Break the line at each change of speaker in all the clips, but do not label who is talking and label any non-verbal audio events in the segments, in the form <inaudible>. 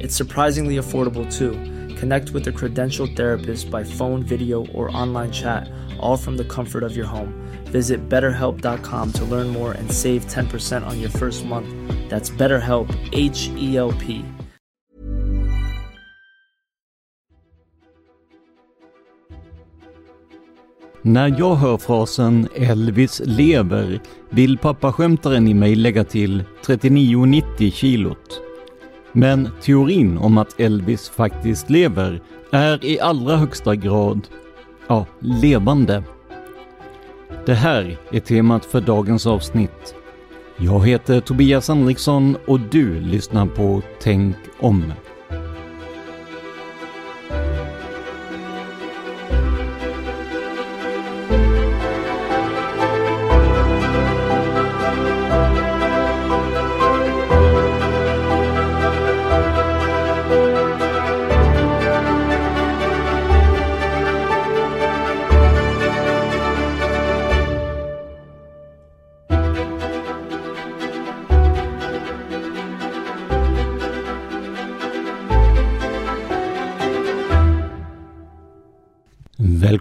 It's surprisingly affordable too. Connect with a credentialed therapist by phone, video, or online chat, all from the comfort of your home. Visit betterhelp.com to learn more and save 10% on your first month. That's BetterHelp, H E L P.
När jag hör frasen “Elvis lever” vill pappaskämtaren i mig lägga till 39,90 kilot. Men teorin om att Elvis faktiskt lever är i allra högsta grad, ja, levande. Det här är temat för dagens avsnitt. Jag heter Tobias Henriksson och du lyssnar på Tänk om.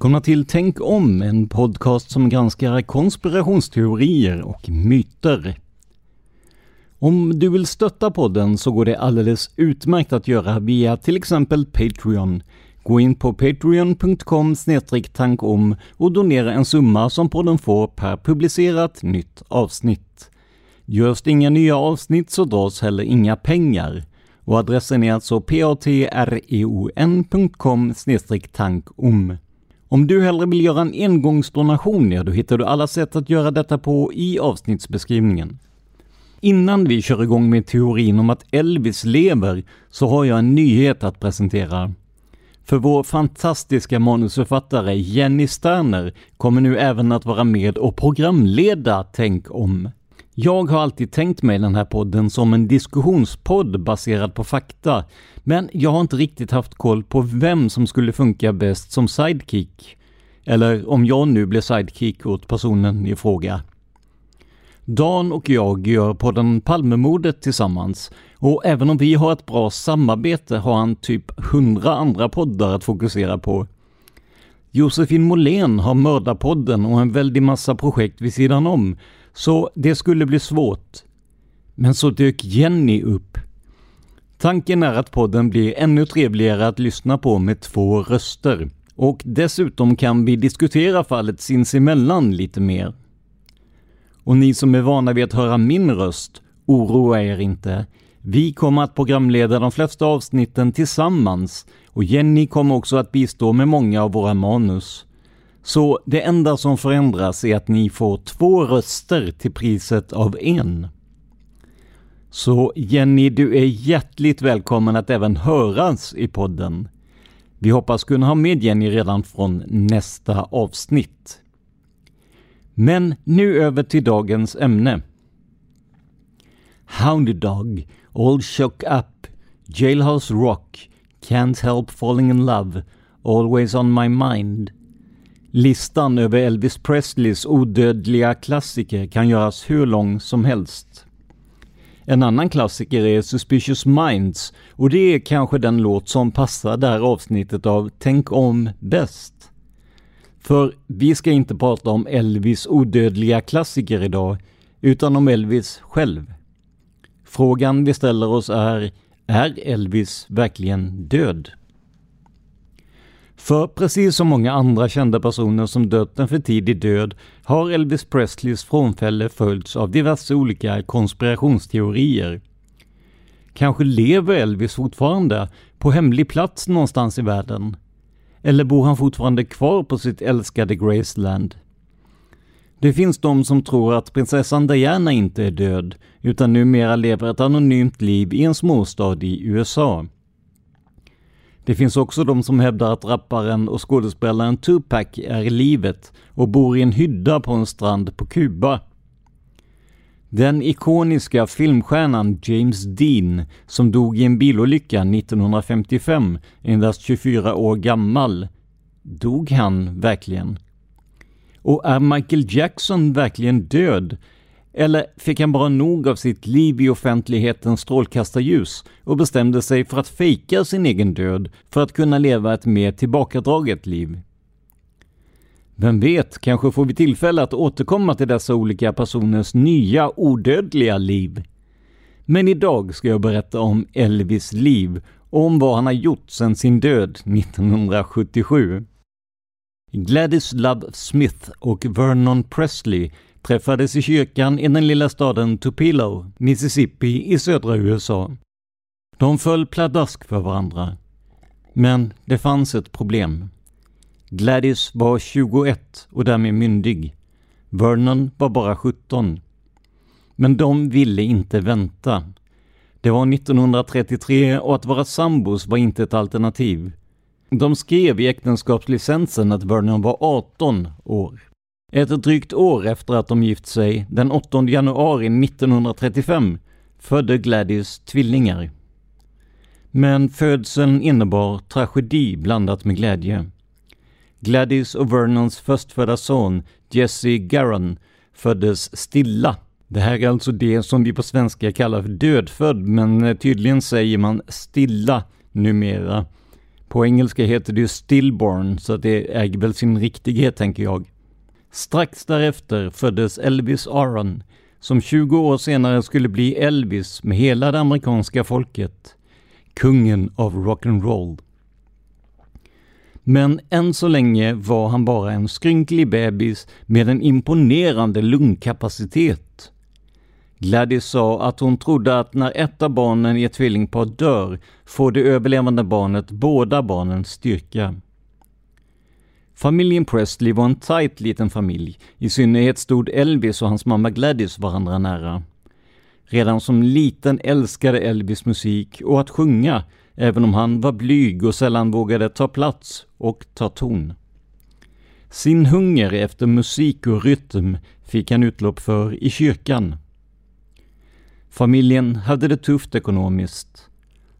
Välkomna till Tänk om, en podcast som granskar konspirationsteorier och myter. Om du vill stötta podden så går det alldeles utmärkt att göra via till exempel Patreon. Gå in på patreon.com tankom och donera en summa som podden får per publicerat nytt avsnitt. Görs det inga nya avsnitt så dras heller inga pengar. Och adressen är alltså patreon.com tankom. Om du hellre vill göra en engångsdonation, ja då hittar du alla sätt att göra detta på i avsnittsbeskrivningen. Innan vi kör igång med teorin om att Elvis lever så har jag en nyhet att presentera. För vår fantastiska manusförfattare Jenny Sterner kommer nu även att vara med och programleda Tänk om. Jag har alltid tänkt mig den här podden som en diskussionspodd baserad på fakta, men jag har inte riktigt haft koll på vem som skulle funka bäst som sidekick. Eller om jag nu blir sidekick åt personen i fråga. Dan och jag gör podden Palmemordet tillsammans och även om vi har ett bra samarbete har han typ hundra andra poddar att fokusera på. Josefin Måhlén har Mördarpodden och en väldig massa projekt vid sidan om, så det skulle bli svårt. Men så dök Jenny upp. Tanken är att podden blir ännu trevligare att lyssna på med två röster. Och dessutom kan vi diskutera fallet sinsemellan lite mer. Och ni som är vana vid att höra min röst, oroa er inte. Vi kommer att programleda de flesta avsnitten tillsammans och Jenny kommer också att bistå med många av våra manus. Så det enda som förändras är att ni får två röster till priset av en. Så Jenny, du är hjärtligt välkommen att även höras i podden. Vi hoppas kunna ha med Jenny redan från nästa avsnitt. Men nu över till dagens ämne. Hound Dog, All Shook Up, Jailhouse Rock, Can't Help Falling In Love, Always On My Mind. Listan över Elvis Presleys odödliga klassiker kan göras hur lång som helst. En annan klassiker är Suspicious Minds och det är kanske den låt som passar det här avsnittet av Tänk om bäst. För vi ska inte prata om Elvis odödliga klassiker idag, utan om Elvis själv. Frågan vi ställer oss är, är Elvis verkligen död? För precis som många andra kända personer som dött en för tidig död har Elvis Presleys frånfälle följts av diverse olika konspirationsteorier. Kanske lever Elvis fortfarande på hemlig plats någonstans i världen? Eller bor han fortfarande kvar på sitt älskade Graceland? Det finns de som tror att prinsessan Diana inte är död, utan numera lever ett anonymt liv i en småstad i USA. Det finns också de som hävdar att rapparen och skådespelaren Tupac är i livet och bor i en hydda på en strand på Kuba. Den ikoniska filmstjärnan James Dean, som dog i en bilolycka 1955, endast 24 år gammal. Dog han verkligen? Och är Michael Jackson verkligen död? Eller fick han bara nog av sitt liv i offentlighetens strålkastarljus och bestämde sig för att fejka sin egen död för att kunna leva ett mer tillbakadraget liv? Vem vet, kanske får vi tillfälle att återkomma till dessa olika personers nya odödliga liv. Men idag ska jag berätta om Elvis liv och om vad han har gjort sedan sin död 1977. Gladys Love Smith och Vernon Presley träffades i kyrkan i den lilla staden Tupelo, Mississippi i södra USA. De föll pladask för varandra. Men det fanns ett problem. Gladys var 21 och därmed myndig. Vernon var bara 17. Men de ville inte vänta. Det var 1933 och att vara sambos var inte ett alternativ. De skrev i äktenskapslicensen att Vernon var 18 år. Ett drygt år efter att de gift sig, den 8 januari 1935, födde Gladys tvillingar. Men födseln innebar tragedi blandat med glädje. Gladys och Vernons förstfödda son, Jesse Garon, föddes stilla. Det här är alltså det som vi på svenska kallar för dödfödd, men eh, tydligen säger man stilla numera. På engelska heter det ju stillborn, så det äger väl sin riktighet tänker jag. Strax därefter föddes Elvis Aron, som 20 år senare skulle bli Elvis med hela det amerikanska folket. Kungen av rock'n'roll. Men än så länge var han bara en skrynklig bebis med en imponerande lungkapacitet. Gladys sa att hon trodde att när ett av barnen i ett tvillingpar dör får det överlevande barnet båda barnens styrka. Familjen Presley var en tight liten familj. I synnerhet stod Elvis och hans mamma Gladys varandra nära. Redan som liten älskade Elvis musik och att sjunga, även om han var blyg och sällan vågade ta plats och ta ton. Sin hunger efter musik och rytm fick han utlopp för i kyrkan. Familjen hade det tufft ekonomiskt.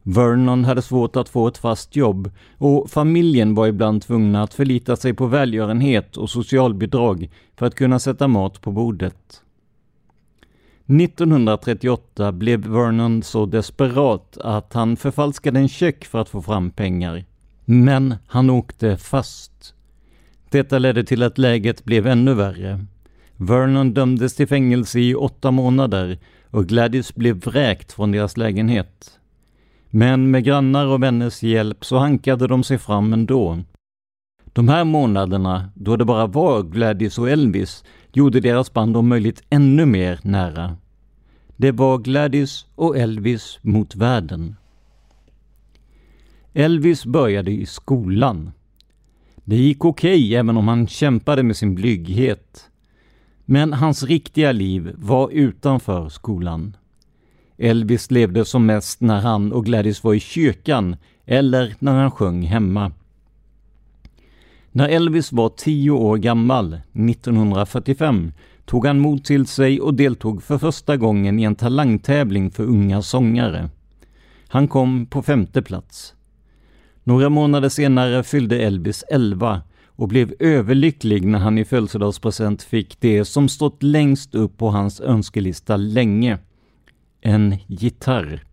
Vernon hade svårt att få ett fast jobb och familjen var ibland tvungna att förlita sig på välgörenhet och socialbidrag för att kunna sätta mat på bordet. 1938 blev Vernon så desperat att han förfalskade en check för att få fram pengar. Men han åkte fast. Detta ledde till att läget blev ännu värre. Vernon dömdes till fängelse i åtta månader och Gladys blev vräkt från deras lägenhet. Men med grannar och vänners hjälp så hankade de sig fram ändå. De här månaderna, då det bara var Gladys och Elvis, gjorde deras band om möjligt ännu mer nära. Det var Gladys och Elvis mot världen. Elvis började i skolan. Det gick okej okay, även om han kämpade med sin blyghet. Men hans riktiga liv var utanför skolan. Elvis levde som mest när han och Gladys var i kyrkan eller när han sjöng hemma. När Elvis var tio år gammal, 1945, tog han mod till sig och deltog för första gången i en talangtävling för unga sångare. Han kom på femte plats. Några månader senare fyllde Elvis 11 och blev överlycklig när han i födelsedagspresent fick det som stått längst upp på hans önskelista länge en gitarr.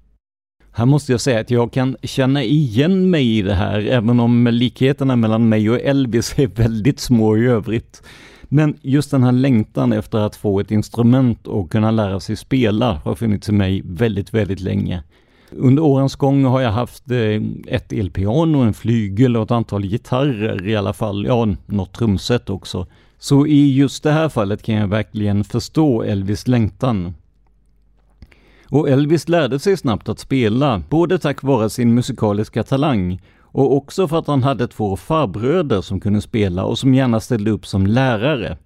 Här måste jag säga att jag kan känna igen mig i det här, även om likheterna mellan mig och Elvis är väldigt små i övrigt. Men just den här längtan efter att få ett instrument och kunna lära sig spela har funnits i mig väldigt, väldigt länge. Under årens gång har jag haft eh, ett elpiano, en flygel och ett antal gitarrer i alla fall, ja, något trumset också. Så i just det här fallet kan jag verkligen förstå Elvis längtan. Och Elvis lärde sig snabbt att spela, både tack vare sin musikaliska talang och också för att han hade två farbröder som kunde spela och som gärna ställde upp som lärare.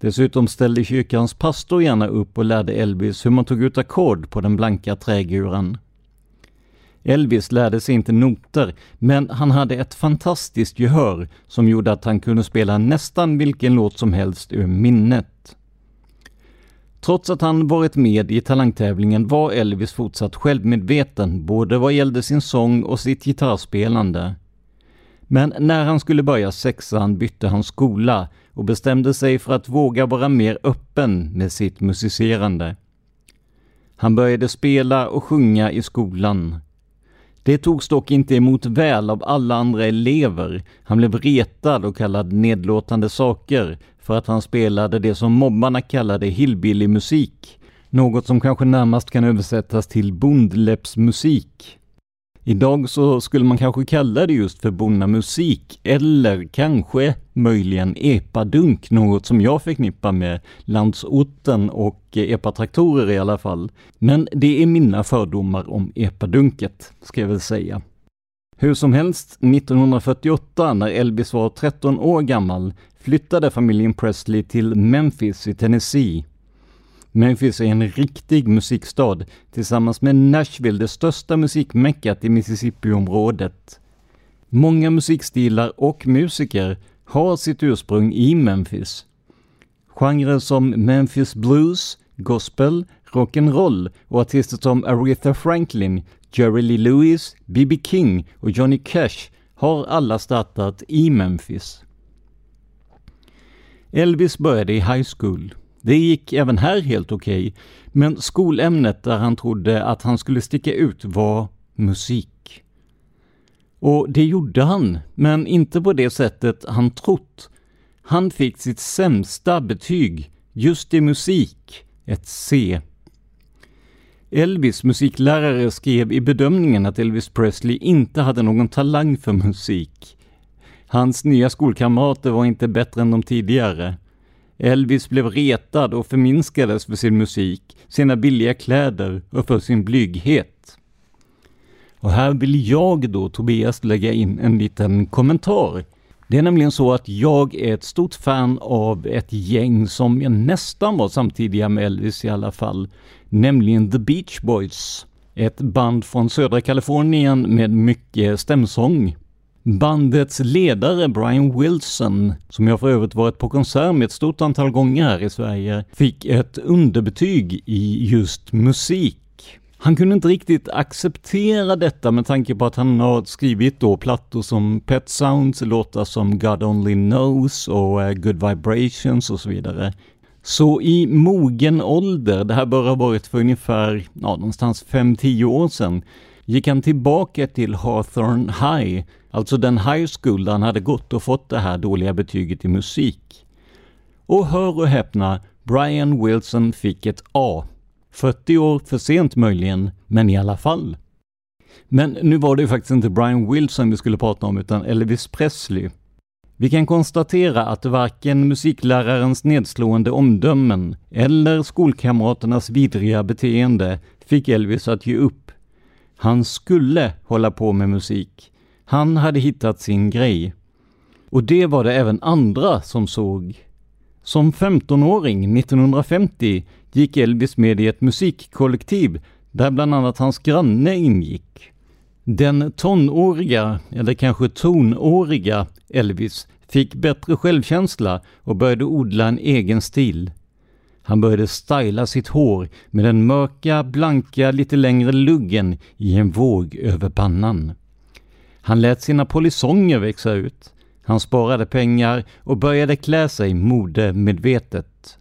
Dessutom ställde kyrkans pastor gärna upp och lärde Elvis hur man tog ut ackord på den blanka träguran. Elvis lärde sig inte noter, men han hade ett fantastiskt gehör som gjorde att han kunde spela nästan vilken låt som helst ur minnet. Trots att han varit med i talangtävlingen var Elvis fortsatt självmedveten både vad gällde sin sång och sitt gitarrspelande. Men när han skulle börja sexan bytte han skola och bestämde sig för att våga vara mer öppen med sitt musicerande. Han började spela och sjunga i skolan. Det togs dock inte emot väl av alla andra elever. Han blev retad och kallad nedlåtande saker för att han spelade det som mobbarna kallade hillbilly-musik. Något som kanske närmast kan översättas till bondläppsmusik. Idag så skulle man kanske kalla det just för bonnamusik eller kanske möjligen epadunk, något som jag förknippar med landsorten och epatraktorer i alla fall. Men det är mina fördomar om epadunket, ska jag väl säga. Hur som helst, 1948 när Elvis var 13 år gammal flyttade familjen Presley till Memphis i Tennessee Memphis är en riktig musikstad tillsammans med Nashville det största musikmeckat i Mississippi-området. Många musikstilar och musiker har sitt ursprung i Memphis. Genrer som Memphis Blues, Gospel, Rock'n'Roll och artister som Aretha Franklin, Jerry Lee Lewis, B.B. King och Johnny Cash har alla startat i Memphis. Elvis började i high school det gick även här helt okej, okay, men skolämnet där han trodde att han skulle sticka ut var musik. Och det gjorde han, men inte på det sättet han trott. Han fick sitt sämsta betyg just i musik, ett C. Elvis musiklärare skrev i bedömningen att Elvis Presley inte hade någon talang för musik. Hans nya skolkamrater var inte bättre än de tidigare. Elvis blev retad och förminskades för sin musik, sina billiga kläder och för sin blyghet. Och här vill jag då, Tobias, lägga in en liten kommentar. Det är nämligen så att jag är ett stort fan av ett gäng som jag nästan var samtidiga med Elvis i alla fall, nämligen The Beach Boys. Ett band från södra Kalifornien med mycket stämsång. Bandets ledare Brian Wilson, som jag för övrigt varit på konsert med ett stort antal gånger här i Sverige, fick ett underbetyg i just musik. Han kunde inte riktigt acceptera detta med tanke på att han har skrivit då plattor som Pet Sounds, låtar som God Only Knows och eh, Good Vibrations och så vidare. Så i mogen ålder, det här bör ha varit för ungefär, ja, någonstans 5-10 år sedan, gick han tillbaka till Hawthorne High, alltså den high school där han hade gått och fått det här dåliga betyget i musik. Och hör och häpna, Brian Wilson fick ett A. 40 år för sent möjligen, men i alla fall. Men nu var det ju faktiskt inte Brian Wilson vi skulle prata om, utan Elvis Presley. Vi kan konstatera att varken musiklärarens nedslående omdömen eller skolkamraternas vidriga beteende fick Elvis att ge upp han skulle hålla på med musik. Han hade hittat sin grej. Och det var det även andra som såg. Som 15-åring 1950 gick Elvis med i ett musikkollektiv där bland annat hans granne ingick. Den tonåriga, eller kanske tonåriga, Elvis fick bättre självkänsla och började odla en egen stil. Han började styla sitt hår med den mörka, blanka, lite längre luggen i en våg över pannan. Han lät sina polisonger växa ut. Han sparade pengar och började klä sig modemedvetet.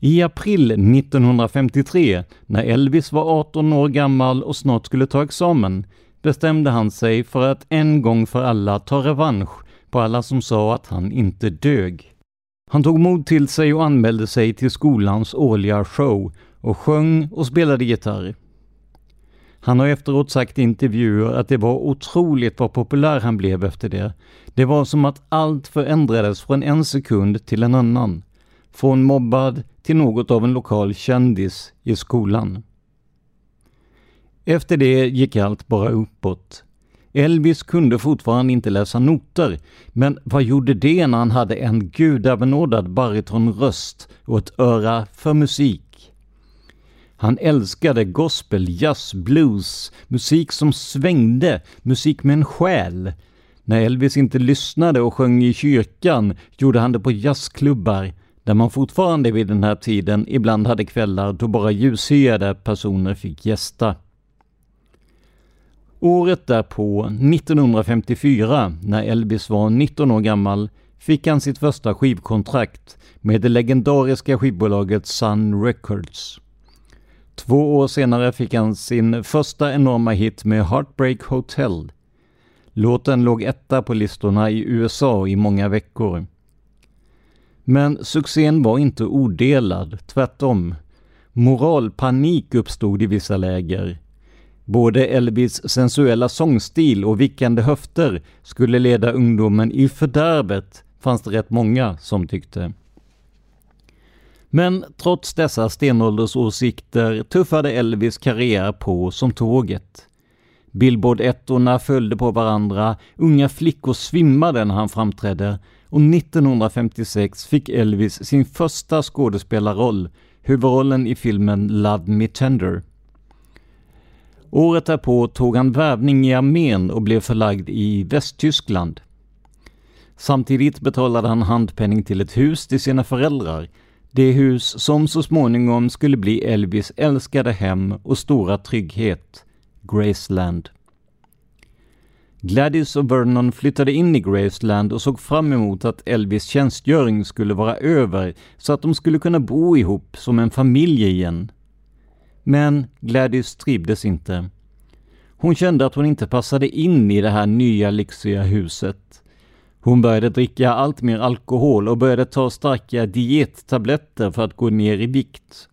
I april 1953, när Elvis var 18 år gammal och snart skulle ta examen, bestämde han sig för att en gång för alla ta revansch på alla som sa att han inte dög. Han tog mod till sig och anmälde sig till skolans årliga show och sjöng och spelade gitarr. Han har efteråt sagt i intervjuer att det var otroligt vad populär han blev efter det. Det var som att allt förändrades från en sekund till en annan. Från mobbad till något av en lokal kändis i skolan. Efter det gick allt bara uppåt. Elvis kunde fortfarande inte läsa noter, men vad gjorde det när han hade en gudabenådad baritonröst och ett öra för musik? Han älskade gospel, jazz, blues, musik som svängde, musik med en själ. När Elvis inte lyssnade och sjöng i kyrkan gjorde han det på jazzklubbar, där man fortfarande vid den här tiden ibland hade kvällar då bara ljushyade personer fick gästa. Året därpå, 1954, när Elvis var 19 år gammal, fick han sitt första skivkontrakt med det legendariska skivbolaget Sun Records. Två år senare fick han sin första enorma hit med Heartbreak Hotel. Låten låg etta på listorna i USA i många veckor. Men succén var inte odelad, tvärtom. Moralpanik uppstod i vissa läger. Både Elvis sensuella sångstil och vickande höfter skulle leda ungdomen i fördärvet, fanns det rätt många som tyckte. Men trots dessa stenåldersåsikter tuffade Elvis karriär på som tåget. Billboard-ettorna följde på varandra, unga flickor svimmade när han framträdde och 1956 fick Elvis sin första skådespelarroll, huvudrollen i filmen Love Me Tender. Året därpå tog han värvning i armén och blev förlagd i Västtyskland. Samtidigt betalade han handpenning till ett hus till sina föräldrar det hus som så småningom skulle bli Elvis älskade hem och stora trygghet, Graceland. Gladys och Vernon flyttade in i Graceland och såg fram emot att Elvis tjänstgöring skulle vara över så att de skulle kunna bo ihop som en familj igen. Men Gladys trivdes inte. Hon kände att hon inte passade in i det här nya lyxiga huset. Hon började dricka allt mer alkohol och började ta starka diettabletter för att gå ner i vikt.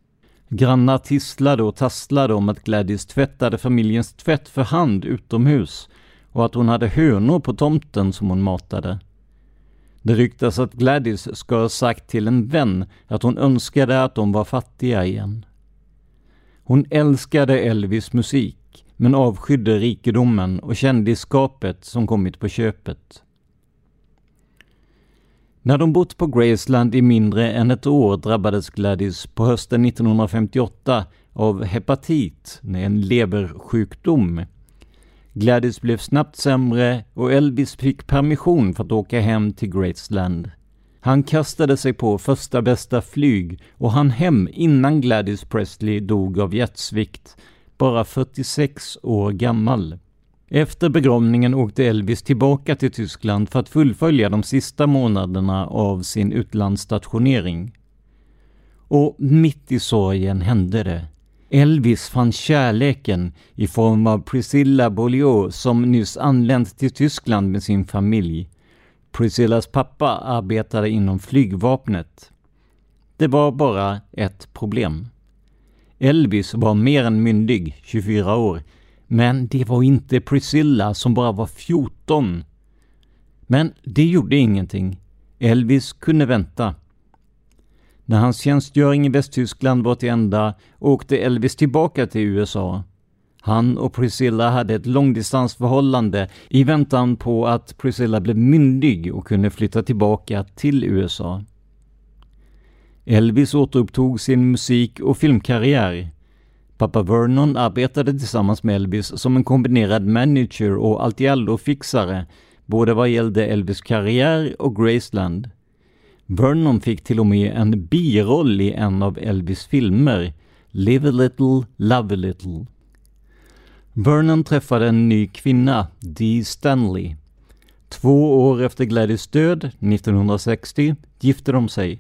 Grannar tisslade och tasslade om att Gladys tvättade familjens tvätt för hand utomhus och att hon hade hönor på tomten som hon matade. Det ryktas att Gladys ska ha sagt till en vän att hon önskade att de var fattiga igen. Hon älskade Elvis musik, men avskydde rikedomen och kändisskapet som kommit på köpet. När de bott på Graceland i mindre än ett år drabbades Gladys på hösten 1958 av hepatit, en leversjukdom. Gladys blev snabbt sämre och Elvis fick permission för att åka hem till Graceland. Han kastade sig på första bästa flyg och han hem innan Gladys Presley dog av hjärtsvikt, bara 46 år gammal. Efter begravningen åkte Elvis tillbaka till Tyskland för att fullfölja de sista månaderna av sin utlandsstationering. Och mitt i sorgen hände det. Elvis fann kärleken i form av Priscilla Beaulieu som nyss anlänt till Tyskland med sin familj. Priscillas pappa arbetade inom flygvapnet. Det var bara ett problem. Elvis var mer än myndig, 24 år, men det var inte Priscilla som bara var 14. Men det gjorde ingenting. Elvis kunde vänta. När hans tjänstgöring i Västtyskland var till ända åkte Elvis tillbaka till USA. Han och Priscilla hade ett långdistansförhållande i väntan på att Priscilla blev myndig och kunde flytta tillbaka till USA. Elvis återupptog sin musik och filmkarriär Pappa Vernon arbetade tillsammans med Elvis som en kombinerad manager och alltiallo-fixare både vad gällde Elvis karriär och Graceland. Vernon fick till och med en biroll i en av Elvis filmer, Live a little, love a little. Vernon träffade en ny kvinna, Dee Stanley. Två år efter Gladys död, 1960, gifte de sig.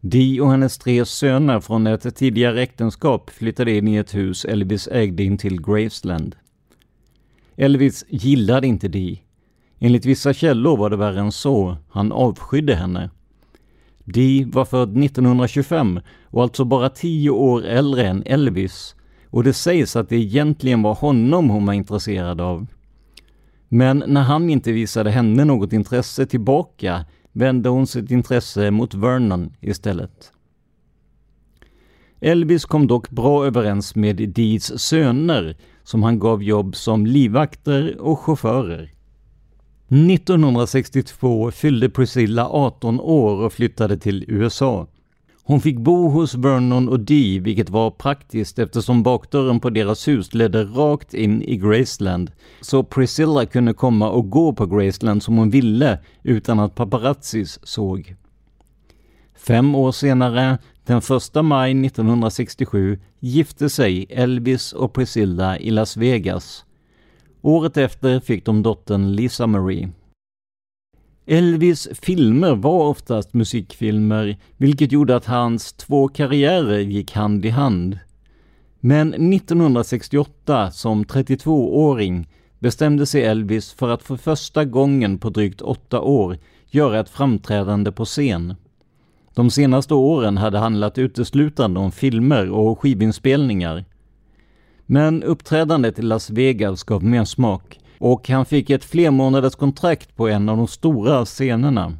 Dee och hennes tre söner från ett tidigare äktenskap flyttade in i ett hus Elvis ägde in till Graceland. Elvis gillade inte Dee. Enligt vissa källor var det värre än så. Han avskydde henne. Dee var född 1925 och alltså bara tio år äldre än Elvis och det sägs att det egentligen var honom hon var intresserad av. Men när han inte visade henne något intresse tillbaka vände hon sitt intresse mot Vernon istället. Elvis kom dock bra överens med Dees söner som han gav jobb som livvakter och chaufförer. 1962 fyllde Priscilla 18 år och flyttade till USA. Hon fick bo hos Vernon och Dee, vilket var praktiskt eftersom bakdörren på deras hus ledde rakt in i Graceland. Så Priscilla kunde komma och gå på Graceland som hon ville utan att paparazzis såg. Fem år senare, den 1 maj 1967, gifte sig Elvis och Priscilla i Las Vegas. Året efter fick de dottern Lisa Marie. Elvis filmer var oftast musikfilmer, vilket gjorde att hans två karriärer gick hand i hand. Men 1968, som 32-åring, bestämde sig Elvis för att för första gången på drygt åtta år göra ett framträdande på scen. De senaste åren hade handlat uteslutande om filmer och skivinspelningar. Men uppträdandet i Las Vegas gav mer smak och han fick ett flermånaders kontrakt på en av de stora scenerna.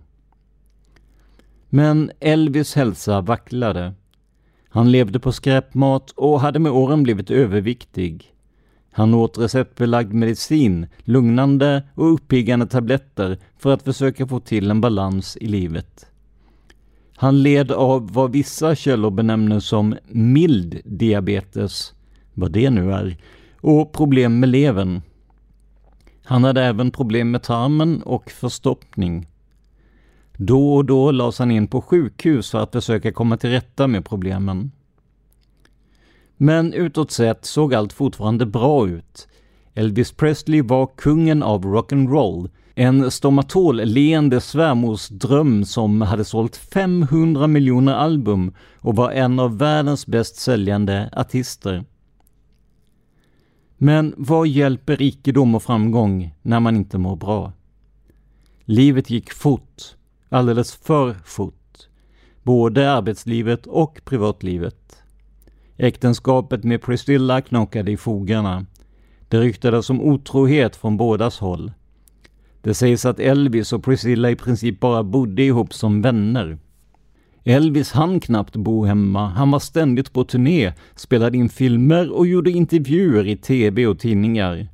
Men Elvis hälsa vacklade. Han levde på skräpmat och hade med åren blivit överviktig. Han åt receptbelagd medicin, lugnande och uppiggande tabletter för att försöka få till en balans i livet. Han led av vad vissa källor benämner som mild diabetes, vad det nu är, och problem med levern. Han hade även problem med tarmen och förstoppning. Då och då lades han in på sjukhus för att försöka komma till rätta med problemen. Men utåt sett såg allt fortfarande bra ut. Elvis Presley var kungen av rock'n'roll, en stomatol-leende svärmorsdröm som hade sålt 500 miljoner album och var en av världens bäst säljande artister. Men vad hjälper rikedom och framgång när man inte mår bra? Livet gick fort, alldeles för fort. Både arbetslivet och privatlivet. Äktenskapet med Priscilla knakade i fogarna. Det ryktades om otrohet från bådas håll. Det sägs att Elvis och Priscilla i princip bara bodde ihop som vänner. Elvis hann knappt bo hemma, han var ständigt på turné, spelade in filmer och gjorde intervjuer i tv och tidningar.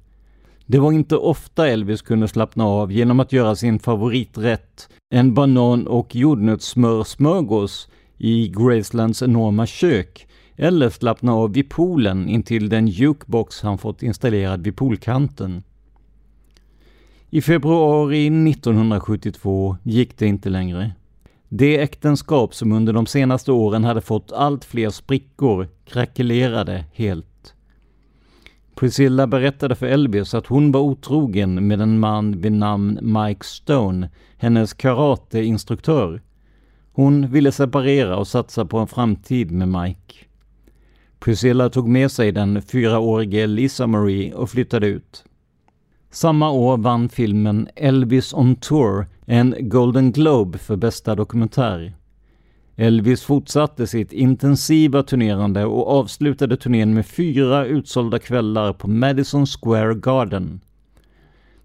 Det var inte ofta Elvis kunde slappna av genom att göra sin favoriträtt, en banan och jordnötssmörsmörgås i Gracelands enorma kök, eller slappna av vid poolen intill den jukebox han fått installerad vid poolkanten. I februari 1972 gick det inte längre. Det äktenskap som under de senaste åren hade fått allt fler sprickor krackelerade helt. Priscilla berättade för Elvis att hon var otrogen med en man vid namn Mike Stone, hennes karateinstruktör. Hon ville separera och satsa på en framtid med Mike. Priscilla tog med sig den fyraårige Lisa Marie och flyttade ut. Samma år vann filmen Elvis on Tour en Golden Globe för bästa dokumentär. Elvis fortsatte sitt intensiva turnerande och avslutade turnén med fyra utsålda kvällar på Madison Square Garden.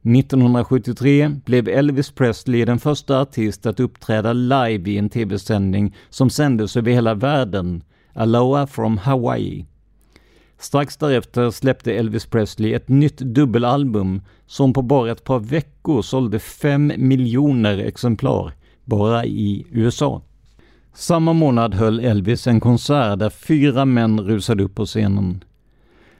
1973 blev Elvis Presley den första artist att uppträda live i en tv-sändning som sändes över hela världen, Aloha from Hawaii. Strax därefter släppte Elvis Presley ett nytt dubbelalbum som på bara ett par veckor sålde fem miljoner exemplar, bara i USA. Samma månad höll Elvis en konsert där fyra män rusade upp på scenen.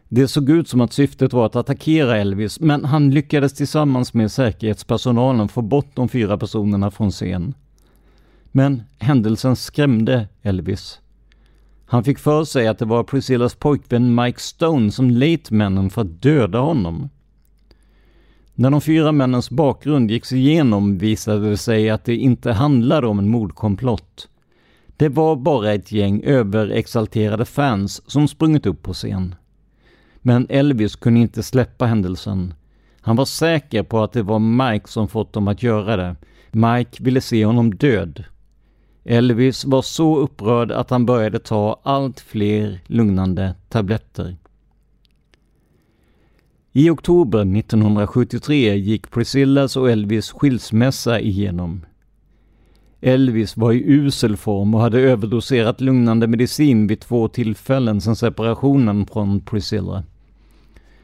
Det såg ut som att syftet var att attackera Elvis, men han lyckades tillsammans med säkerhetspersonalen få bort de fyra personerna från scen. Men händelsen skrämde Elvis. Han fick för sig att det var Priscillas pojkvän Mike Stone som lät männen för att döda honom. När de fyra männens bakgrund gicks igenom visade det sig att det inte handlade om en mordkomplott. Det var bara ett gäng överexalterade fans som sprungit upp på scen. Men Elvis kunde inte släppa händelsen. Han var säker på att det var Mike som fått dem att göra det. Mike ville se honom död. Elvis var så upprörd att han började ta allt fler lugnande tabletter. I oktober 1973 gick Priscillas och Elvis skilsmässa igenom. Elvis var i usel form och hade överdoserat lugnande medicin vid två tillfällen sedan separationen från Priscilla.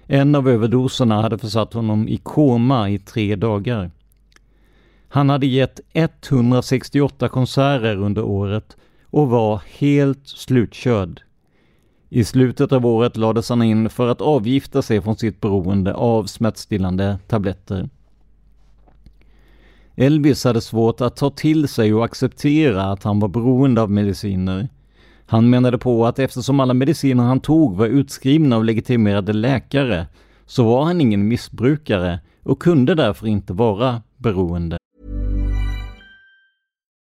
En av överdoserna hade försatt honom i koma i tre dagar. Han hade gett 168 konserter under året och var helt slutkörd. I slutet av året lades han in för att avgifta sig från sitt beroende av smärtstillande tabletter. Elvis hade svårt att ta till sig och acceptera att han var beroende av mediciner. Han menade på att eftersom alla mediciner han tog var utskrivna av legitimerade läkare så var han ingen missbrukare och kunde därför inte vara beroende.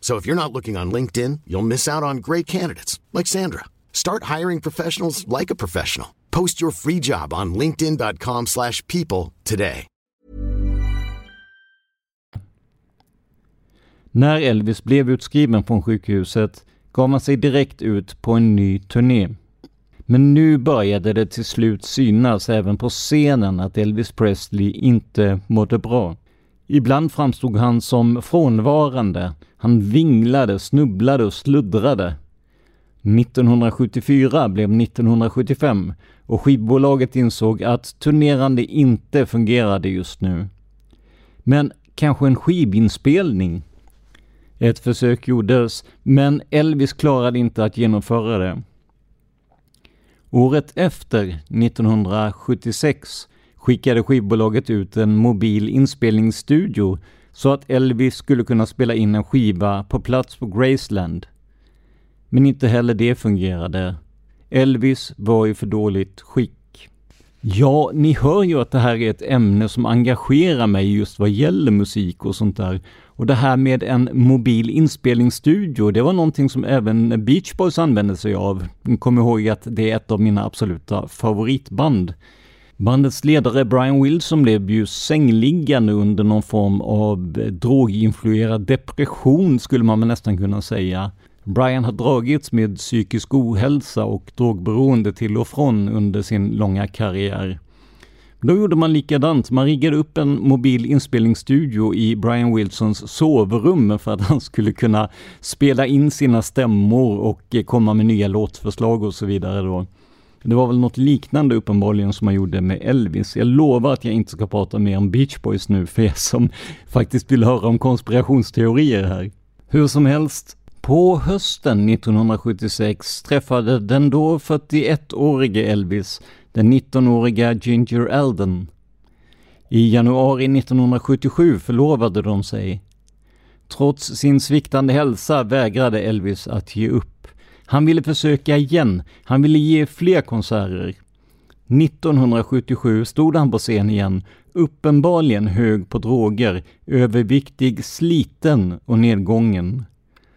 So if you're not looking on LinkedIn, you'll miss out on great candidates like Sandra. Start hiring professionals like a professional. Post your free job on linkedin.com/people slash people today.
När Elvis blev utskriven från sjukhuset gav han sig direkt ut på en ny turné. Men nu började det till slut synas även på scenen att Elvis Presley inte mådde bra. Ibland framstod han som frånvarande. Han vinglade, snubblade och sluddrade. 1974 blev 1975 och skivbolaget insåg att turnerande inte fungerade just nu. Men kanske en skivinspelning? Ett försök gjordes, men Elvis klarade inte att genomföra det. Året efter, 1976, skickade skivbolaget ut en mobil inspelningsstudio så att Elvis skulle kunna spela in en skiva på plats på Graceland. Men inte heller det fungerade. Elvis var i för dåligt skick. Ja, ni hör ju att det här är ett ämne som engagerar mig just vad gäller musik och sånt där. Och det här med en mobil inspelningsstudio, det var någonting som även Beach Boys använde sig av. Kom ihåg att det är ett av mina absoluta favoritband. Bandets ledare Brian Wilson blev ju sängliggande under någon form av eh, droginfluerad depression skulle man nästan kunna säga. Brian har dragits med psykisk ohälsa och drogberoende till och från under sin långa karriär. Då gjorde man likadant. Man riggade upp en mobil inspelningsstudio i Brian Wilsons sovrum för att <laughs> han skulle kunna spela in sina stämmor och eh, komma med nya låtförslag och så vidare då. Det var väl något liknande uppenbarligen som man gjorde med Elvis. Jag lovar att jag inte ska prata mer om Beach Boys nu för er som <laughs> faktiskt vill höra om konspirationsteorier här. Hur som helst, på hösten 1976 träffade den då 41-årige Elvis den 19-åriga Ginger Alden. I januari 1977 förlovade de sig. Trots sin sviktande hälsa vägrade Elvis att ge upp. Han ville försöka igen. Han ville ge fler konserter. 1977 stod han på scen igen, uppenbarligen hög på droger, överviktig, sliten och nedgången.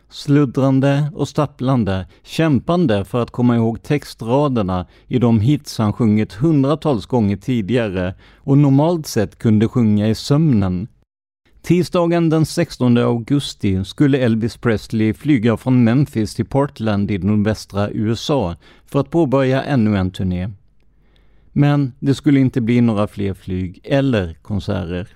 Sluddrande och stapplande, kämpande för att komma ihåg textraderna i de hits han sjungit hundratals gånger tidigare och normalt sett kunde sjunga i sömnen. Tisdagen den 16 augusti skulle Elvis Presley flyga från Memphis till Portland i nordvästra USA för att påbörja ännu en turné. Men det skulle inte bli några fler flyg eller konserter.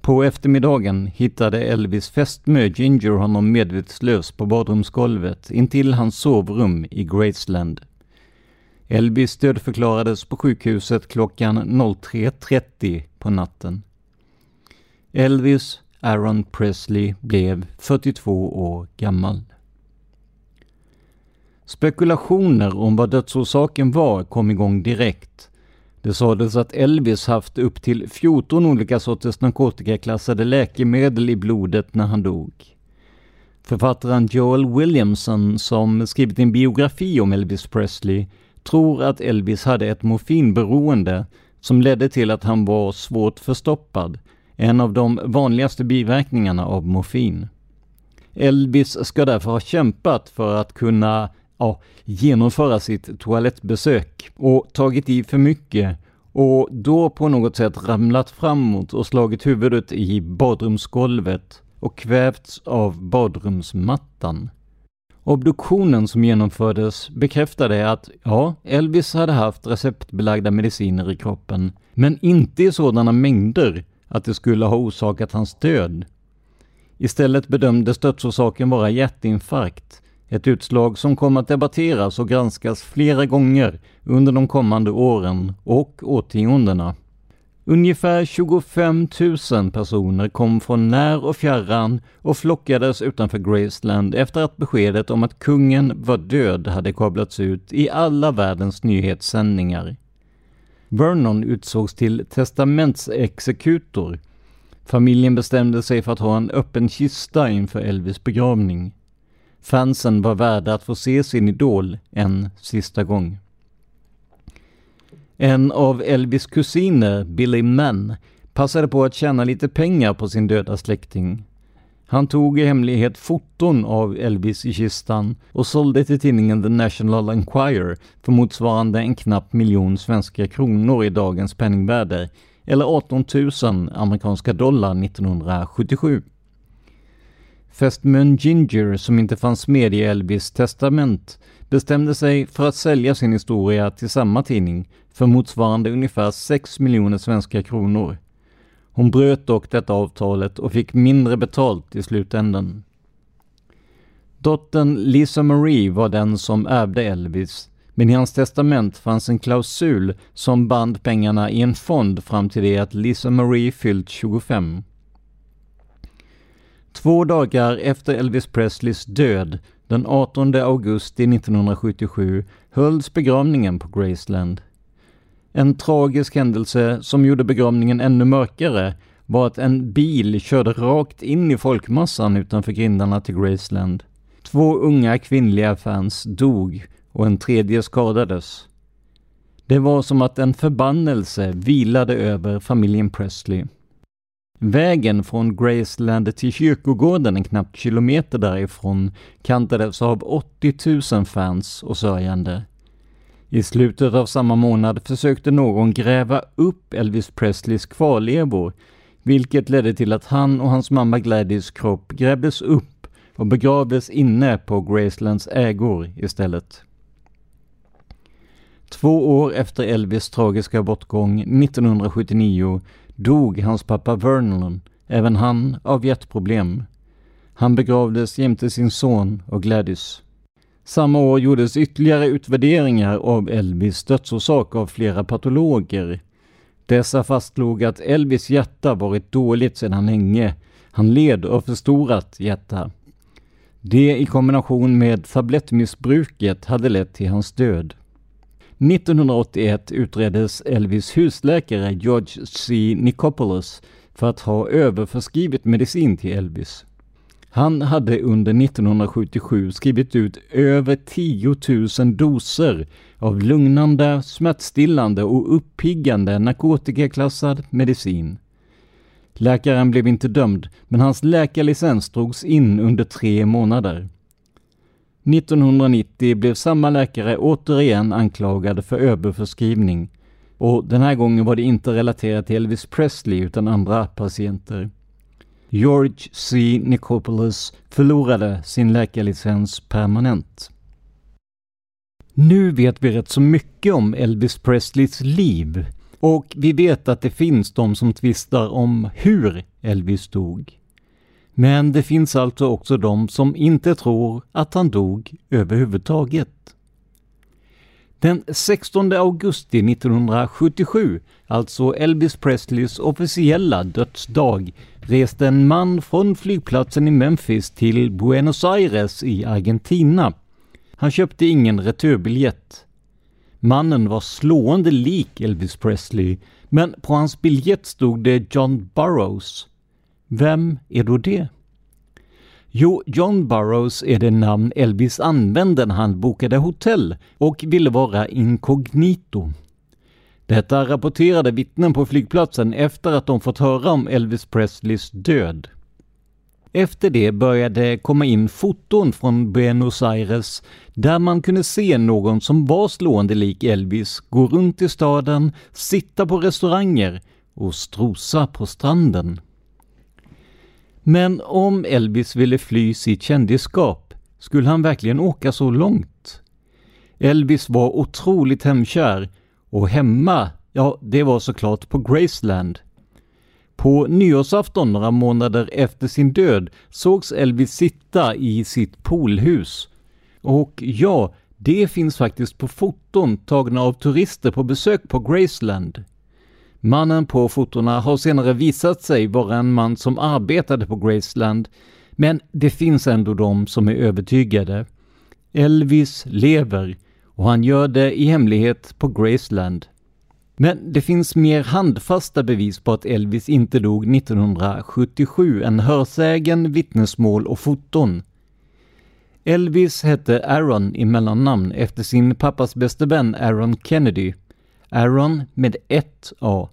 På eftermiddagen hittade Elvis fästmö Ginger honom medvetslös på badrumsgolvet intill hans sovrum i Graceland. Elvis dödförklarades på sjukhuset klockan 03.30 på natten. Elvis Aaron Presley blev 42 år gammal. Spekulationer om vad dödsorsaken var kom igång direkt. Det sades att Elvis haft upp till 14 olika sorters narkotikaklassade läkemedel i blodet när han dog. Författaren Joel Williamson, som skrivit en biografi om Elvis Presley, tror att Elvis hade ett morfinberoende som ledde till att han var svårt förstoppad, en av de vanligaste biverkningarna av morfin. Elvis ska därför ha kämpat för att kunna ja, genomföra sitt toalettbesök och tagit i för mycket och då på något sätt ramlat framåt och slagit huvudet i badrumsgolvet och kvävts av badrumsmattan. Obduktionen som genomfördes bekräftade att ja, Elvis hade haft receptbelagda mediciner i kroppen, men inte i sådana mängder att det skulle ha orsakat hans död. Istället bedömdes dödsorsaken vara hjärtinfarkt, ett utslag som kommer att debatteras och granskas flera gånger under de kommande åren och årtiondena. Ungefär 25 000 personer kom från när och fjärran och flockades utanför Graceland efter att beskedet om att kungen var död hade kablats ut i alla världens nyhetssändningar. Vernon utsågs till testamentsexekutor. Familjen bestämde sig för att ha en öppen kista inför Elvis begravning. Fansen var värda att få se sin idol en sista gång. En av Elvis kusiner, Billy Mann, passade på att tjäna lite pengar på sin döda släkting. Han tog i hemlighet foton av Elvis i kistan och sålde till tidningen The National Enquirer för motsvarande en knapp miljon svenska kronor i dagens penningvärde, eller 18 000 amerikanska dollar 1977. Fästmön Ginger, som inte fanns med i Elvis testament, bestämde sig för att sälja sin historia till samma tidning för motsvarande ungefär 6 miljoner svenska kronor. Hon bröt dock detta avtalet och fick mindre betalt i slutändan. Dottern Lisa Marie var den som ärvde Elvis, men i hans testament fanns en klausul som band pengarna i en fond fram till det att Lisa Marie fyllt 25. Två dagar efter Elvis Presleys död, den 18 augusti 1977, hölls begravningen på Graceland. En tragisk händelse som gjorde begravningen ännu mörkare var att en bil körde rakt in i folkmassan utanför grindarna till Graceland. Två unga kvinnliga fans dog och en tredje skadades. Det var som att en förbannelse vilade över familjen Presley. Vägen från Graceland till kyrkogården en knapp kilometer därifrån kantades av 80 000 fans och sörjande. I slutet av samma månad försökte någon gräva upp Elvis Presleys kvarlevor, vilket ledde till att han och hans mamma Gladys kropp grävdes upp och begravdes inne på Gracelands ägor istället. Två år efter Elvis tragiska bortgång 1979 dog hans pappa Vernon, även han av hjärtproblem. Han begravdes jämte sin son och Gladys. Samma år gjordes ytterligare utvärderingar av Elvis dödsorsak av flera patologer. Dessa fastslog att Elvis hjärta varit dåligt sedan länge. Han led av förstorat hjärta. Det i kombination med tablettmissbruket hade lett till hans död. 1981 utreddes Elvis husläkare George C. Nicopoulos för att ha överförskrivit medicin till Elvis. Han hade under 1977 skrivit ut över 10 000 doser av lugnande, smärtstillande och uppiggande narkotikaklassad medicin. Läkaren blev inte dömd, men hans läkarlicens drogs in under tre månader. 1990 blev samma läkare återigen anklagad för överförskrivning och den här gången var det inte relaterat till Elvis Presley utan andra patienter. George C. Nicopoulos förlorade sin läkarlicens permanent. Nu vet vi rätt så mycket om Elvis Presleys liv och vi vet att det finns de som tvistar om hur Elvis dog. Men det finns alltså också de som inte tror att han dog överhuvudtaget. Den 16 augusti 1977, alltså Elvis Presleys officiella dödsdag, reste en man från flygplatsen i Memphis till Buenos Aires i Argentina. Han köpte ingen returbiljett. Mannen var slående lik Elvis Presley, men på hans biljett stod det John Burroughs. Vem är då det? Jo, John Burroughs är det namn Elvis använde när han bokade hotell och ville vara inkognito. Detta rapporterade vittnen på flygplatsen efter att de fått höra om Elvis Presleys död. Efter det började komma in foton från Buenos Aires där man kunde se någon som var slående lik Elvis gå runt i staden, sitta på restauranger och strosa på stranden. Men om Elvis ville fly sitt kändisskap, skulle han verkligen åka så långt? Elvis var otroligt hemkär och hemma, ja, det var såklart på Graceland. På nyårsafton några månader efter sin död sågs Elvis sitta i sitt poolhus. Och ja, det finns faktiskt på foton tagna av turister på besök på Graceland. Mannen på fotona har senare visat sig vara en man som arbetade på Graceland, men det finns ändå de som är övertygade. Elvis lever och han gör det i hemlighet på Graceland. Men det finns mer handfasta bevis på att Elvis inte dog 1977 än hörsägen, vittnesmål och foton. Elvis hette Aaron i mellannamn efter sin pappas bäste vän Aaron Kennedy. Aaron med ett A.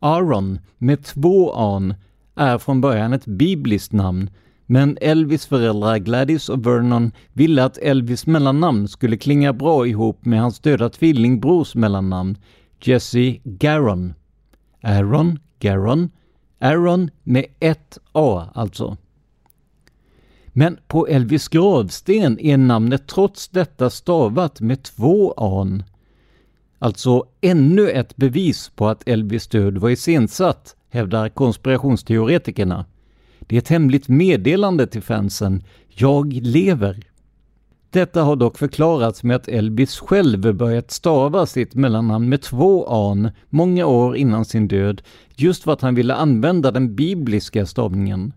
Aaron med två A är från början ett bibliskt namn, men Elvis föräldrar Gladys och Vernon ville att Elvis mellannamn skulle klinga bra ihop med hans döda tvillingbrors mellannamn, Jesse Garon. Aaron, Garon, Aaron med ett A alltså. Men på Elvis gravsten är namnet trots detta stavat med två an. Alltså ännu ett bevis på att Elvis död var iscensatt, hävdar konspirationsteoretikerna. Det är ett hemligt meddelande till fansen. Jag lever. Detta har dock förklarats med att Elvis själv börjat stava sitt mellannamn med två an många år innan sin död, just för att han ville använda den bibliska stavningen.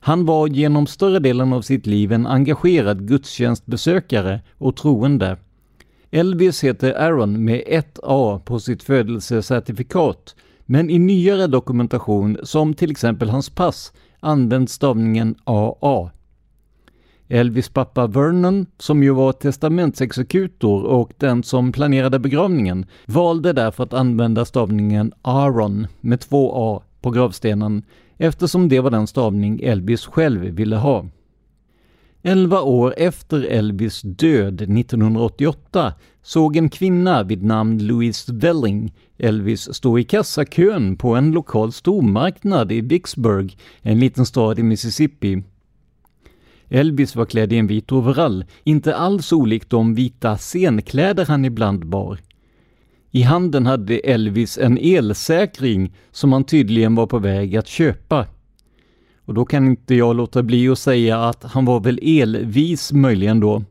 Han var genom större delen av sitt liv en engagerad gudstjänstbesökare och troende. Elvis heter Aaron med ett A på sitt födelsecertifikat, men i nyare dokumentation, som till exempel hans pass, används stavningen AA. Elvis pappa Vernon, som ju var testamentsexekutor och den som planerade begravningen, valde därför att använda stavningen Aaron med två A på gravstenen eftersom det var den stavning Elvis själv ville ha. Elva år efter Elvis död 1988 såg en kvinna vid namn Louise Welling Elvis stå i kassakön på en lokal stormarknad i Vicksburg, en liten stad i Mississippi. Elvis var klädd i en vit overall, inte alls olikt de vita scenkläder han ibland bar. I handen hade Elvis en elsäkring som han tydligen var på väg att köpa. Och då kan inte jag låta bli att säga att han var väl elvis möjligen då.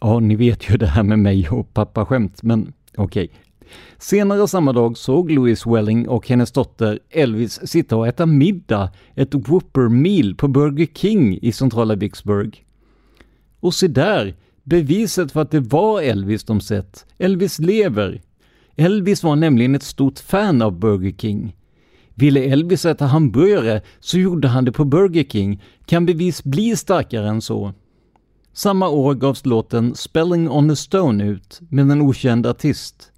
Ja, ni vet ju det här med mig och pappa skämt, men okej. Okay. Senare samma dag såg Louise Welling och hennes dotter Elvis sitta och äta middag, ett Whopper Meal på Burger King i centrala Vicksburg. Och se där, beviset för att det var Elvis de sett. Elvis lever. Elvis var nämligen ett stort fan av Burger King. Ville Elvis äta hamburgare så gjorde han det på Burger King. Kan bevis bli starkare än så? Samma år gavs låten Spelling on a Stone ut med en okänd artist.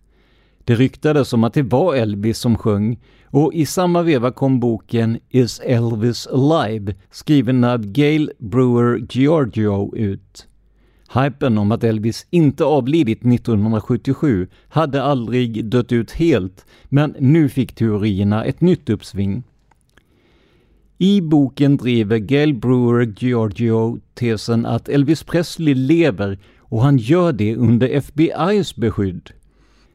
Det ryktades om att det var Elvis som sjöng och i samma veva kom boken Is Elvis Alive skriven av Gail Brewer Giorgio ut. Hypen om att Elvis inte avlidit 1977 hade aldrig dött ut helt, men nu fick teorierna ett nytt uppsving. I boken driver Gail Brewer Giorgio tesen att Elvis Presley lever och han gör det under FBI's beskydd.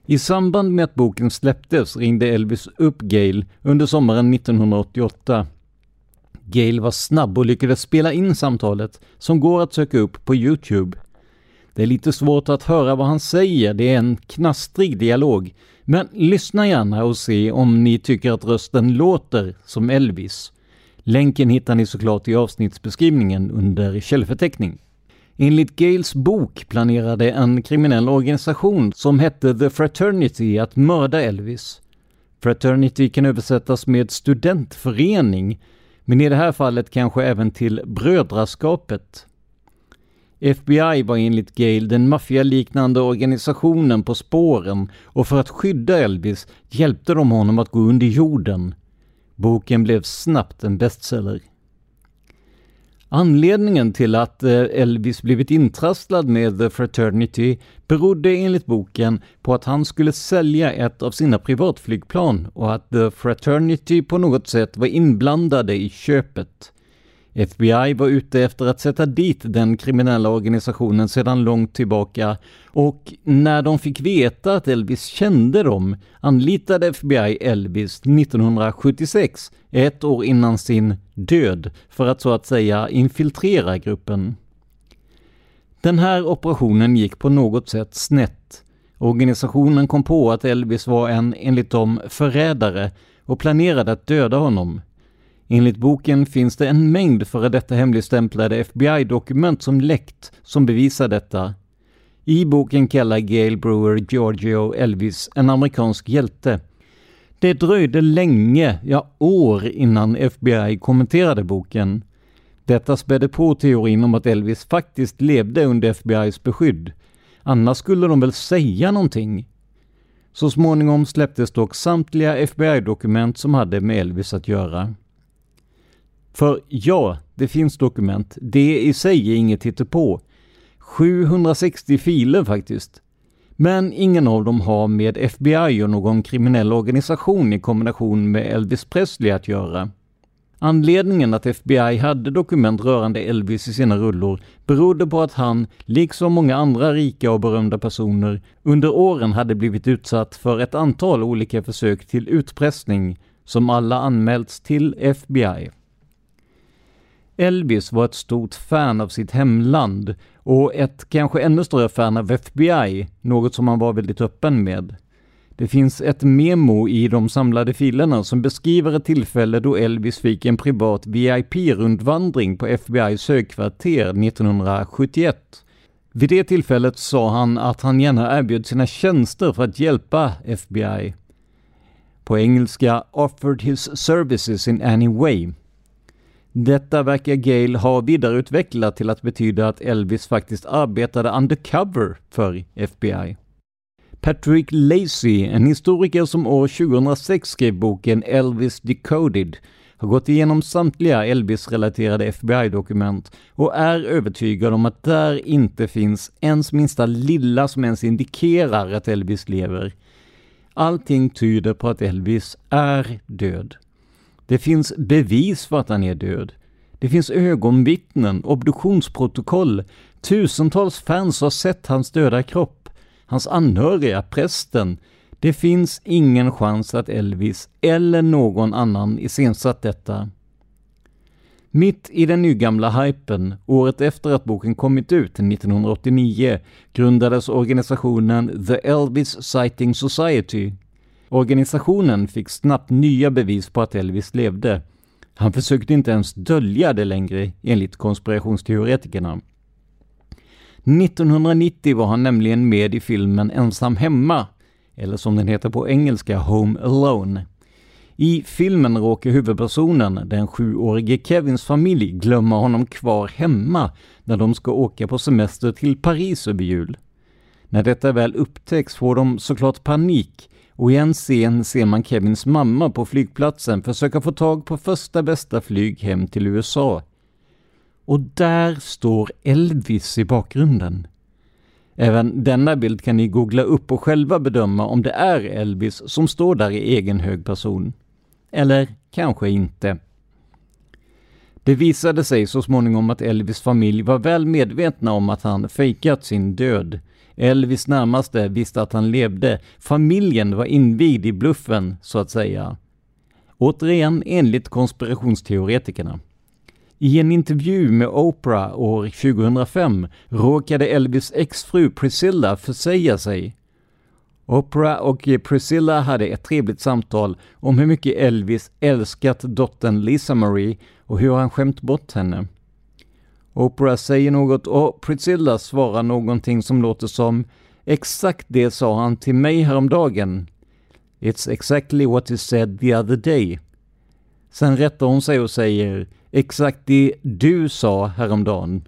I samband med att boken släpptes ringde Elvis upp Gail under sommaren 1988. Gail var snabb och lyckades spela in samtalet, som går att söka upp på Youtube. Det är lite svårt att höra vad han säger, det är en knastrig dialog. Men lyssna gärna och se om ni tycker att rösten låter som Elvis. Länken hittar ni såklart i avsnittsbeskrivningen under källförteckning. Enligt Gales bok planerade en kriminell organisation som hette The Fraternity att mörda Elvis. Fraternity kan översättas med studentförening, men i det här fallet kanske även till brödraskapet. FBI var enligt Gale den maffialiknande organisationen på spåren och för att skydda Elvis hjälpte de honom att gå under jorden. Boken blev snabbt en bestseller. Anledningen till att eh, Elvis blivit intrasslad med The Fraternity berodde enligt boken på att han skulle sälja ett av sina privatflygplan och att The Fraternity på något sätt var inblandade i köpet. FBI var ute efter att sätta dit den kriminella organisationen sedan långt tillbaka och när de fick veta att Elvis kände dem anlitade FBI Elvis 1976, ett år innan sin död, för att så att säga infiltrera gruppen. Den här operationen gick på något sätt snett. Organisationen kom på att Elvis var en, enligt dem, förrädare och planerade att döda honom. Enligt boken finns det en mängd före detta hemligstämplade FBI-dokument som läckt som bevisar detta. I boken kallar Gail Brewer Giorgio Elvis en amerikansk hjälte. Det dröjde länge, ja år, innan FBI kommenterade boken. Detta spädde på teorin om att Elvis faktiskt levde under FBIs beskydd. Annars skulle de väl säga någonting? Så småningom släpptes dock samtliga FBI-dokument som hade med Elvis att göra. För ja, det finns dokument. Det i sig är inget hittepå. 760 filer faktiskt. Men ingen av dem har med FBI och någon kriminell organisation i kombination med Elvis Presley att göra. Anledningen att FBI hade dokument rörande Elvis i sina rullor berodde på att han, liksom många andra rika och berömda personer, under åren hade blivit utsatt för ett antal olika försök till utpressning som alla anmälts till FBI. Elvis var ett stort fan av sitt hemland och ett kanske ännu större fan av FBI, något som han var väldigt öppen med. Det finns ett memo i de samlade filerna som beskriver ett tillfälle då Elvis fick en privat VIP-rundvandring på FBIs högkvarter 1971. Vid det tillfället sa han att han gärna erbjöd sina tjänster för att hjälpa FBI. På engelska “offered his services in any way” Detta verkar Gale ha vidareutvecklat till att betyda att Elvis faktiskt arbetade undercover för FBI. Patrick Lacey, en historiker som år 2006 skrev boken Elvis Decoded, har gått igenom samtliga Elvis-relaterade FBI-dokument och är övertygad om att där inte finns ens minsta lilla som ens indikerar att Elvis lever. Allting tyder på att Elvis är död. Det finns bevis för att han är död. Det finns ögonvittnen, obduktionsprotokoll. Tusentals fans har sett hans döda kropp. Hans anhöriga, prästen. Det finns ingen chans att Elvis eller någon annan iscensatt detta. Mitt i den nygamla hypen, året efter att boken kommit ut 1989, grundades organisationen The Elvis Sighting Society Organisationen fick snabbt nya bevis på att Elvis levde. Han försökte inte ens dölja det längre, enligt konspirationsteoretikerna. 1990 var han nämligen med i filmen Ensam hemma, eller som den heter på engelska Home Alone. I filmen råkar huvudpersonen, den sjuårige Kevins familj, glömma honom kvar hemma när de ska åka på semester till Paris över jul. När detta väl upptäcks får de såklart panik och i en scen ser man Kevins mamma på flygplatsen försöka få tag på första bästa flyg hem till USA. Och där står Elvis i bakgrunden. Även denna bild kan ni googla upp och själva bedöma om det är Elvis som står där i egen hög person. Eller kanske inte. Det visade sig så småningom att Elvis familj var väl medvetna om att han fejkat sin död. Elvis närmaste visste att han levde. Familjen var invigd i bluffen, så att säga. Återigen enligt konspirationsteoretikerna. I en intervju med Oprah år 2005 råkade Elvis exfru Priscilla försäga sig. Oprah och Priscilla hade ett trevligt samtal om hur mycket Elvis älskat dottern Lisa Marie och hur han skämt bort henne. Oprah säger något och Priscilla svarar någonting som låter som Exakt det sa han till mig häromdagen. It's exactly what he said the other day. Sen rättar hon sig och säger exakt det du sa häromdagen.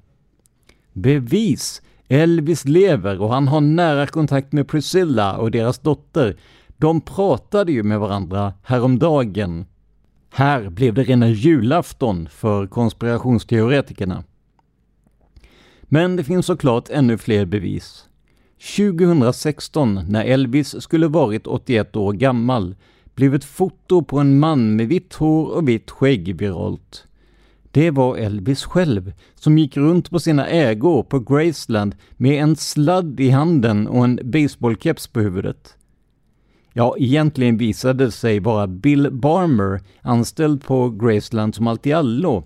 Bevis! Elvis lever och han har nära kontakt med Priscilla och deras dotter. De pratade ju med varandra häromdagen. Här blev det rena julafton för konspirationsteoretikerna. Men det finns såklart ännu fler bevis. 2016, när Elvis skulle varit 81 år gammal, blev ett foto på en man med vitt hår och vitt skägg viralt. Det var Elvis själv, som gick runt på sina ägor på Graceland med en sladd i handen och en baseballkeps på huvudet. Ja, egentligen visade det sig vara Bill Barmer, anställd på Graceland som allt i allo.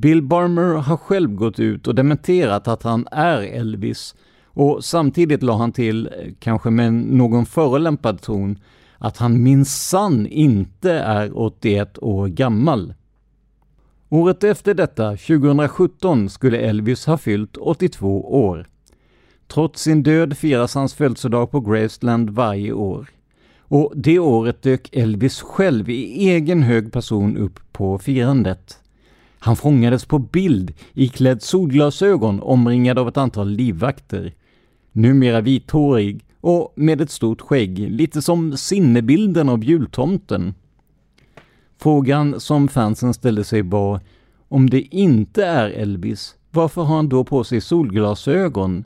Bill Barmer har själv gått ut och dementerat att han är Elvis och samtidigt la han till, kanske med någon förolämpad ton, att han minsann inte är 81 år gammal. Året efter detta, 2017, skulle Elvis ha fyllt 82 år. Trots sin död firas hans födelsedag på Graceland varje år. Och det året dök Elvis själv i egen hög person upp på firandet. Han fångades på bild iklädd solglasögon omringad av ett antal livvakter. Numera vithårig och med ett stort skägg, lite som sinnebilden av jultomten. Frågan som fansen ställde sig var, om det inte är Elvis, varför har han då på sig solglasögon?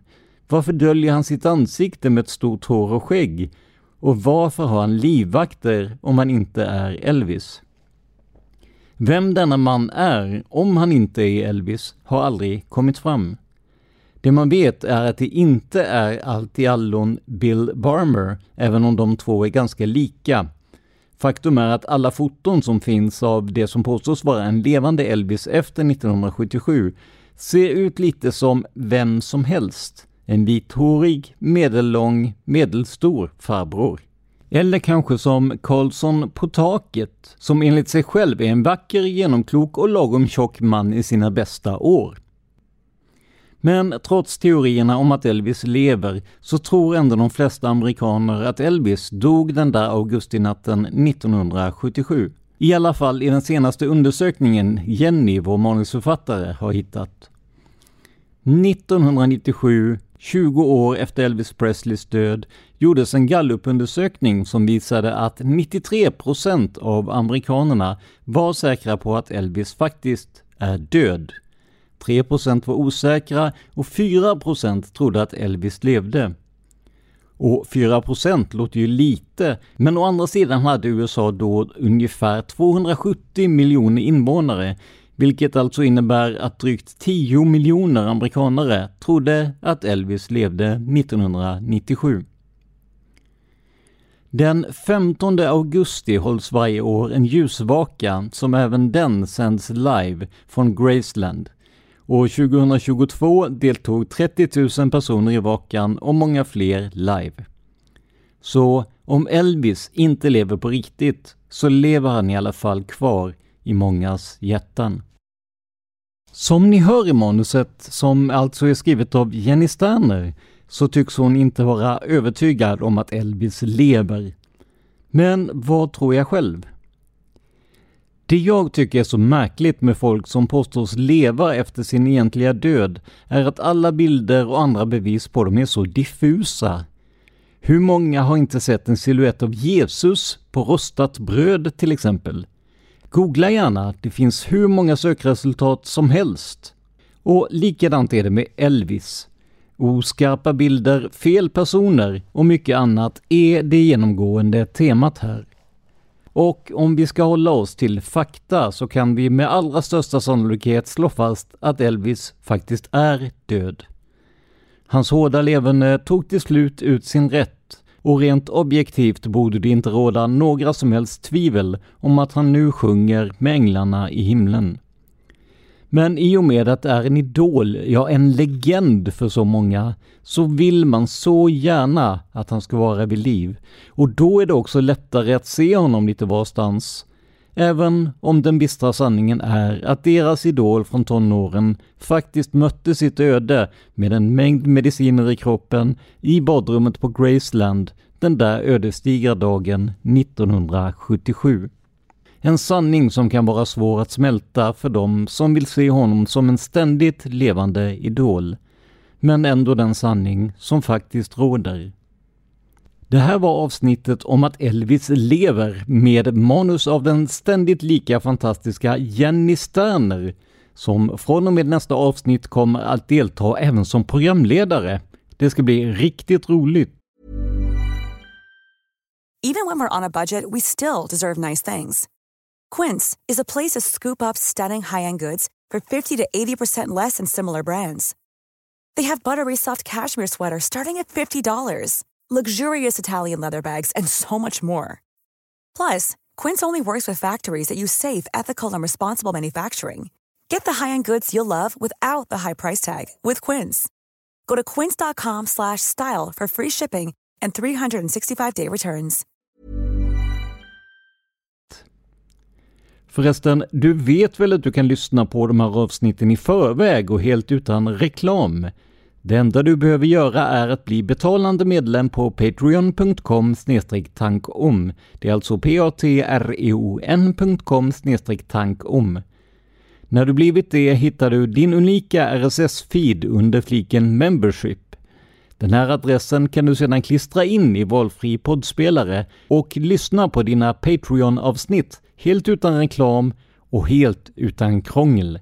Varför döljer han sitt ansikte med ett stort hår och skägg? Och varför har han livvakter om han inte är Elvis? Vem denna man är, om han inte är Elvis, har aldrig kommit fram. Det man vet är att det inte är allt i allon Bill Barmer, även om de två är ganska lika. Faktum är att alla foton som finns av det som påstås vara en levande Elvis efter 1977 ser ut lite som vem som helst. En vithårig, medellång, medelstor farbror. Eller kanske som Karlsson på taket, som enligt sig själv är en vacker, genomklok och lagom tjock man i sina bästa år. Men trots teorierna om att Elvis lever så tror ändå de flesta amerikaner att Elvis dog den där augustinatten 1977. I alla fall i den senaste undersökningen Jenny, vår manusförfattare, har hittat. 1997, 20 år efter Elvis Presleys död, gjordes en gallupundersökning som visade att 93% av amerikanerna var säkra på att Elvis faktiskt är död. 3% var osäkra och 4% trodde att Elvis levde. Och 4 låter ju lite, men å andra sidan hade USA då ungefär 270 miljoner invånare, vilket alltså innebär att drygt 10 miljoner amerikanare trodde att Elvis levde 1997. Den 15 augusti hålls varje år en ljusvaka som även den sänds live från Graceland År 2022 deltog 30 000 personer i vakan och många fler live. Så om Elvis inte lever på riktigt så lever han i alla fall kvar i mångas hjärtan. Som ni hör i manuset, som alltså är skrivet av Jenny Sterner, så tycks hon inte vara övertygad om att Elvis lever. Men vad tror jag själv? Det jag tycker är så märkligt med folk som påstås leva efter sin egentliga död är att alla bilder och andra bevis på dem är så diffusa. Hur många har inte sett en siluett av Jesus på rostat bröd till exempel? Googla gärna, det finns hur många sökresultat som helst. Och likadant är det med Elvis. Oskarpa bilder, fel personer och mycket annat är det genomgående temat här. Och om vi ska hålla oss till fakta så kan vi med allra största sannolikhet slå fast att Elvis faktiskt är död. Hans hårda levande tog till slut ut sin rätt och rent objektivt borde det inte råda några som helst tvivel om att han nu sjunger med änglarna i himlen. Men i och med att det är en idol, ja en legend för så många, så vill man så gärna att han ska vara vid liv. Och då är det också lättare att se honom lite varstans. Även om den bistra sanningen är att deras idol från tonåren faktiskt mötte sitt öde med en mängd mediciner i kroppen i badrummet på Graceland den där ödesdigra dagen 1977. En sanning som kan vara svår att smälta för dem som vill se honom som en ständigt levande idol. Men ändå den sanning som faktiskt råder. Det här var avsnittet om att Elvis lever med manus av den ständigt lika fantastiska Jenny Sterner som från och med nästa avsnitt kommer att delta även som programledare. Det ska bli riktigt roligt.
Even when we're on a budget we still deserve nice things. Quince is a place to scoop up stunning high-end goods for 50 to 80% less than similar brands. They have buttery soft cashmere sweaters starting at 50 dollars luxurious Italian leather bags, and so much more. Plus, Quince only works with factories that use safe, ethical, and responsible manufacturing. Get the high-end goods you'll love without the high price tag with Quince. Go to quince.com/style for free shipping and 365-day returns.
Förresten, du vet väl att du kan lyssna på de här avsnitten i förväg och helt utan reklam? Det enda du behöver göra är att bli betalande medlem på patreon.com tankom. Det är alltså p-a-t-r-e-o-n.com tankom. När du blivit det hittar du din unika RSS-feed under fliken Membership. Den här adressen kan du sedan klistra in i valfri poddspelare och lyssna på dina Patreon-avsnitt helt utan reklam och helt utan krångel.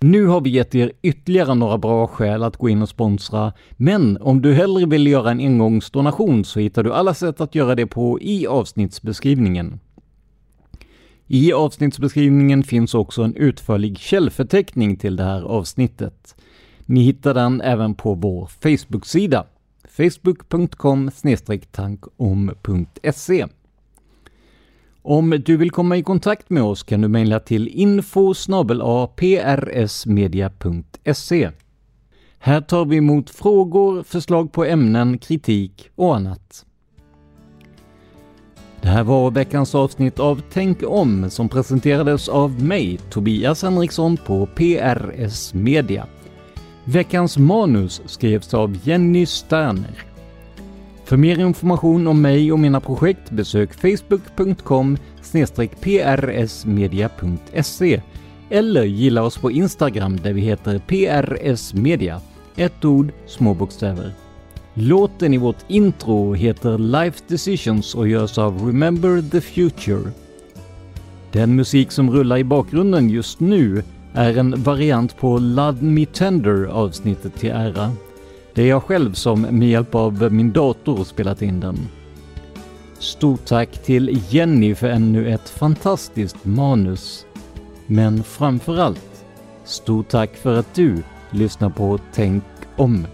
Nu har vi gett er ytterligare några bra skäl att gå in och sponsra, men om du hellre vill göra en engångsdonation så hittar du alla sätt att göra det på i avsnittsbeskrivningen. I avsnittsbeskrivningen finns också en utförlig källförteckning till det här avsnittet. Ni hittar den även på vår Facebook-sida, facebook.com tankom.se. Om du vill komma i kontakt med oss kan du mejla till info prsmedia.se. Här tar vi emot frågor, förslag på ämnen, kritik och annat. Det här var veckans avsnitt av Tänk om som presenterades av mig, Tobias Henriksson på PRS Media. Veckans manus skrevs av Jenny Sterner. För mer information om mig och mina projekt besök facebook.com prsmedia.se eller gilla oss på Instagram där vi heter prsmedia. Ett ord, små bokstäver. Låten i vårt intro heter Life Decisions och görs av Remember the Future. Den musik som rullar i bakgrunden just nu är en variant på Love Me Tender avsnittet till ära. Det är jag själv som med hjälp av min dator spelat in den. Stort tack till Jenny för ännu ett fantastiskt manus. Men framförallt, stort tack för att du lyssnar på Tänk om.